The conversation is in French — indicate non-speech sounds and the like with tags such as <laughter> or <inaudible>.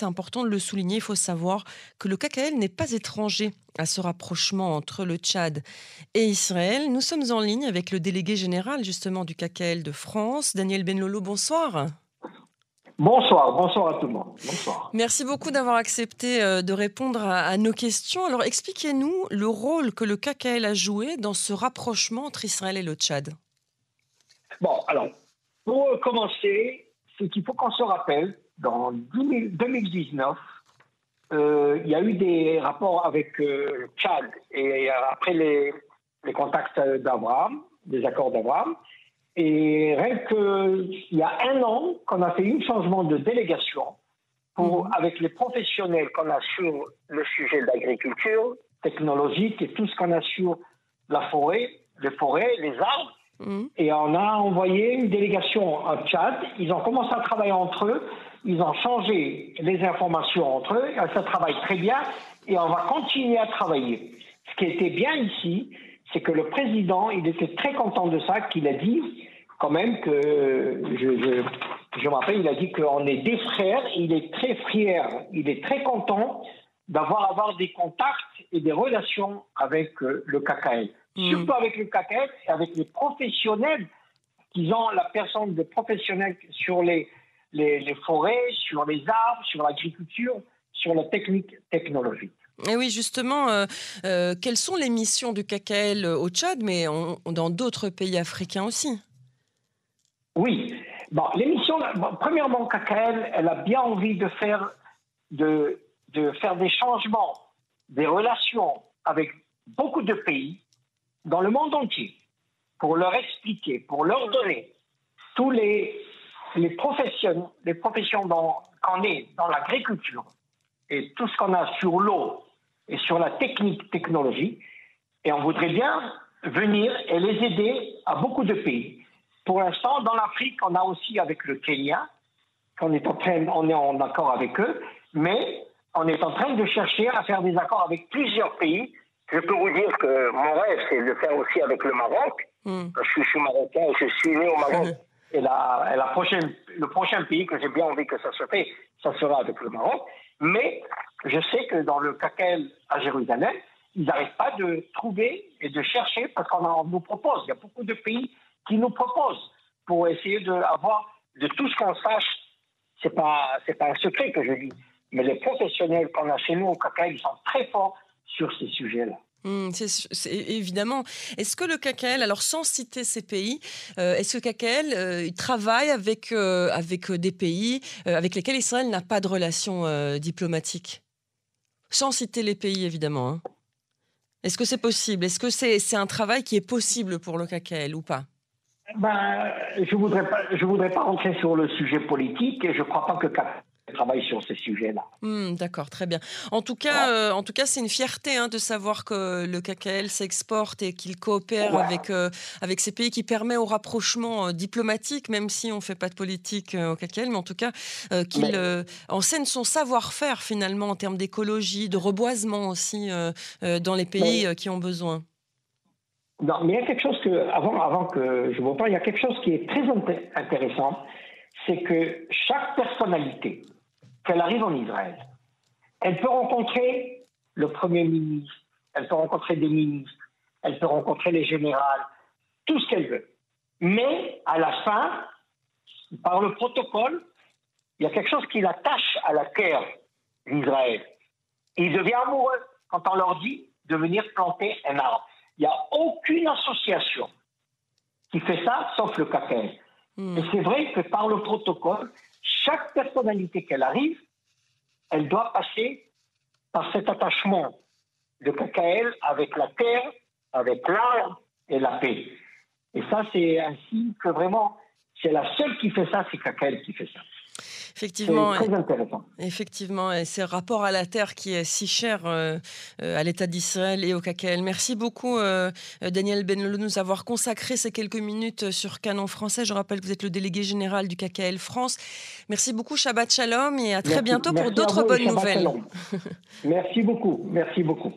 c'est important de le souligner. Il faut savoir que le KKL n'est pas étranger à ce rapprochement entre le Tchad et Israël. Nous sommes en ligne avec le délégué général justement du KKL de France, Daniel Benlolo. Bonsoir. Bonsoir, bonsoir à tout le monde. Bonsoir. Merci beaucoup d'avoir accepté euh, de répondre à, nos questions. Alors expliquez-nous le rôle que le KKL a joué dans ce rapprochement entre Israël et le Tchad. Bon, alors, pour commencer, c'est qu'il faut qu'on se rappelle, dans 2019, euh, il y a eu des rapports avec euh, le Tchad et après les, les contacts d'Abraham, des accords d'Abraham, et rien qu'il y a un an qu'on a fait un changement de délégation pour, mhm. avec les professionnels qu'on a sur le sujet de l'agriculture technologique et tout ce qu'on a sur la forêt, les forêts, les arbres. Mhm. Et on a envoyé une délégation en Tchad. Ils ont commencé à travailler entre eux. Ils ont changé les informations entre eux. Ça travaille très bien. Et on va continuer à travailler. Ce qui était bien ici, c'est que le président, il était très content de ça, qu'il a dit quand même que, je, je, me rappelle, il a dit qu'on est des frères, il est très fier, il est très content d'avoir avoir des contacts et des relations avec euh, le KKL. Hmm. Surtout avec le KKL et avec les professionnels qui ont la personne de professionnels sur les, les, forêts, sur les arbres, sur l'agriculture, sur la technique technologique. Et oui, justement, euh, euh, quelles sont les missions du KKL au Tchad, mais dans d'autres pays africains aussi? Oui. Bon, l'émission, premièrement, KKL, elle a bien envie de faire, de, de faire des changements, des relations avec beaucoup de pays dans le monde entier pour leur expliquer, pour leur donner tous les, les professions, les professions qu'on est dans l'agriculture et tout ce qu'on a sur l'eau, et sur la technique, technologie. Et on voudrait bien venir et les aider à beaucoup de pays. Pour l'instant, dans l'Afrique, on a aussi avec le Kenya, qu'on est en train, on est en accord avec eux, mais on est en train de chercher à faire des accords avec plusieurs pays. Je peux vous dire que mon rêve, c'est de faire aussi avec le Maroc. Hmm. Je, suis, marocain et je suis né au Maroc. <laughs> et la, la prochaine, le prochain pays que j'ai bien envie que ça se fait, ça sera avec le Maroc. Mais je sais que dans le KKL à Jérusalem, ils n'arrêtent pas de trouver et de chercher parce qu'on nous propose. Il y a beaucoup de pays qui nous proposent pour essayer d'avoir de, tout ce qu'on sache. C'est pas c'est pas un secret que je dis, mais les professionnels qu'on a chez nous au KKL, ils sont très forts sur ces sujets-là. Mmh, évidemment. Est-ce que le KKL, alors sans citer ces pays, euh, est-ce que le KKL euh, travaille avec, euh, avec des pays avec lesquels Israël n'a pas de relation diplomatique? Sans citer les pays, évidemment. Hein. Est-ce que c'est possible? Est-ce que c'est un travail qui est possible pour le KKL ou pas? Ben, je ne voudrais, voudrais pas rentrer sur le sujet politique et je ne crois pas que travaille sur ces sujets-là. Hmm, d'accord, très bien. En tout cas, euh, en tout cas, c'est une fierté hein, de savoir que le KKL s'exporte et qu'il coopère avec euh, avec ces pays, qui permet au rapprochement euh, diplomatique, même si on fait pas de politique au KKL, mais en tout cas qu'il enseigne son savoir-faire finalement en termes d'écologie, de reboisement aussi dans les pays qui ont besoin. Non, mais il y a quelque chose que avant avant que je vous parle, il y a quelque chose qui est très intéressant, c'est que chaque personnalité qu'elle arrive en Israël, elle peut rencontrer le Premier ministre, elle peut rencontrer des ministres, elle peut rencontrer les généraux, tout ce qu'elle veut. Mais à la fin, par le protocole, il y a quelque chose qui l'attache à la terre d'Israël. Il devient amoureux quand on leur dit de venir planter un arbre. Il n'y a aucune association qui fait ça, sauf le KKL. Hmm. Et c'est vrai que par le protocole, chaque personnalité qu'elle arrive, elle doit passer par cet attachement de KKL avec la terre, avec l'art et la paix. Et ça, c'est signe que vraiment, c'est la seule qui fait ça, c'est KKL qui fait ça. Effectivement, très intéressant. Effectivement, et c'est le rapport à la terre qui est si cher euh, euh, à l'État d'Israël et au KKL. Merci beaucoup, euh, Daniel Benlolo, de nous avoir consacré ces quelques minutes sur Canon français. Je rappelle que vous êtes le délégué général du KKL France. Merci beaucoup, Shabbat Shalom, et à très bientôt pour d'autres bonnes nouvelles. <laughs> Merci beaucoup. Merci beaucoup.